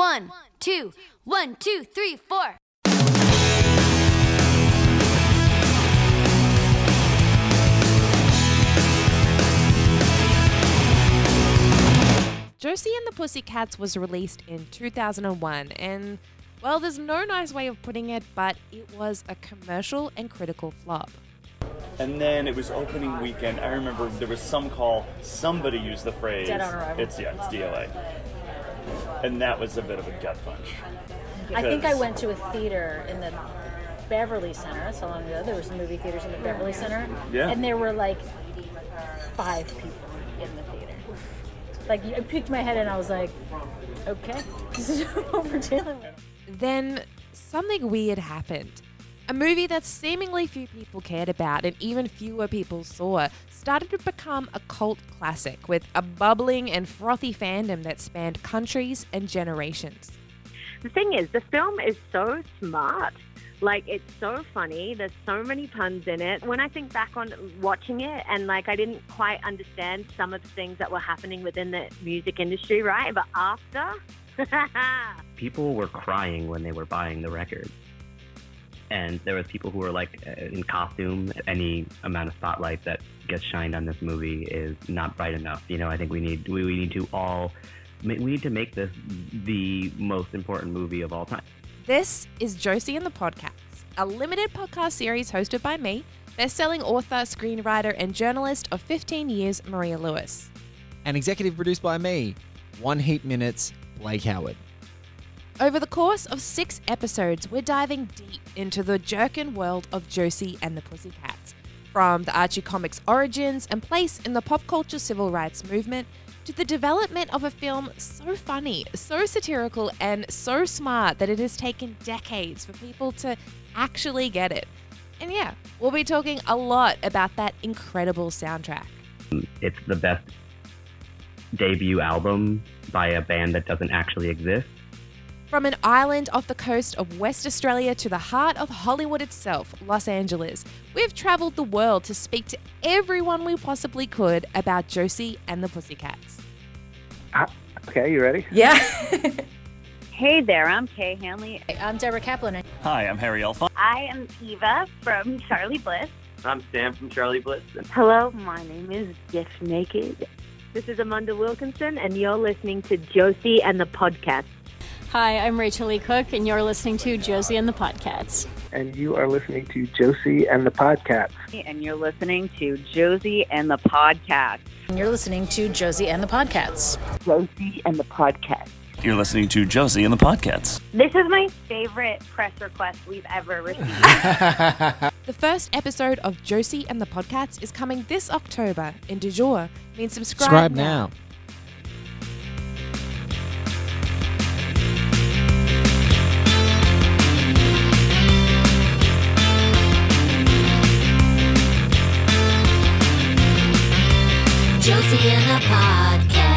One, two, one, two, three, four. Josie and the Pussycats was released in 2001, and well, there's no nice way of putting it, but it was a commercial and critical flop. And then it was opening weekend. I remember there was some call. Somebody used the phrase. Dead on arrival. It's yeah, it's DOA. And that was a bit of a gut punch. I think I went to a theater in the Beverly Center. That's how long ago. There was movie theaters in the Beverly Center. Yeah. And there were like five people in the theater. Like I peeked my head and I was like, okay, this is what we're dealing with. Then something weird happened. A movie that seemingly few people cared about and even fewer people saw started to become a cult classic with a bubbling and frothy fandom that spanned countries and generations. The thing is, the film is so smart. Like, it's so funny. There's so many puns in it. When I think back on watching it, and like, I didn't quite understand some of the things that were happening within the music industry, right? But after, people were crying when they were buying the record. And there was people who were like uh, in costume. Any amount of spotlight that gets shined on this movie is not bright enough. You know, I think we need we, we need to all we need to make this the most important movie of all time. This is Josie and the Podcasts, a limited podcast series hosted by me, best-selling author, screenwriter, and journalist of 15 years, Maria Lewis. and executive produced by me, One Heat Minutes, Blake Howard. Over the course of six episodes, we're diving deep into the jerkin world of Josie and the Pussycats. From the Archie Comics origins and place in the pop culture civil rights movement, to the development of a film so funny, so satirical, and so smart that it has taken decades for people to actually get it. And yeah, we'll be talking a lot about that incredible soundtrack. It's the best debut album by a band that doesn't actually exist. From an island off the coast of West Australia to the heart of Hollywood itself, Los Angeles, we've traveled the world to speak to everyone we possibly could about Josie and the Pussycats. Ah, okay, you ready? Yeah. hey there, I'm Kay Hanley. I'm Deborah Kaplan. and Hi, I'm Harry Elfont. I am Eva from Charly Bliss. I'm Sam from Charly Bliss. Hello, my name is Gift Naked. This is Amanda Wilkinson, and you're listening to Josie and the Podcast. Hi, I'm Rachael Leigh Cook, and you're listening to Josie and the Podcasts. And you are listening to Josie and the Podcast. And you're listening to Josie and the Podcast. And you're listening to Josie and the Podcasts. Josie and the Podcast. You're listening to Josie and the Podcasts. This is my favorite press request we've ever received. The first episode of Josie and the Podcasts is coming this October, and du jour means subscribe, Subscribe now. Josie and the podcast.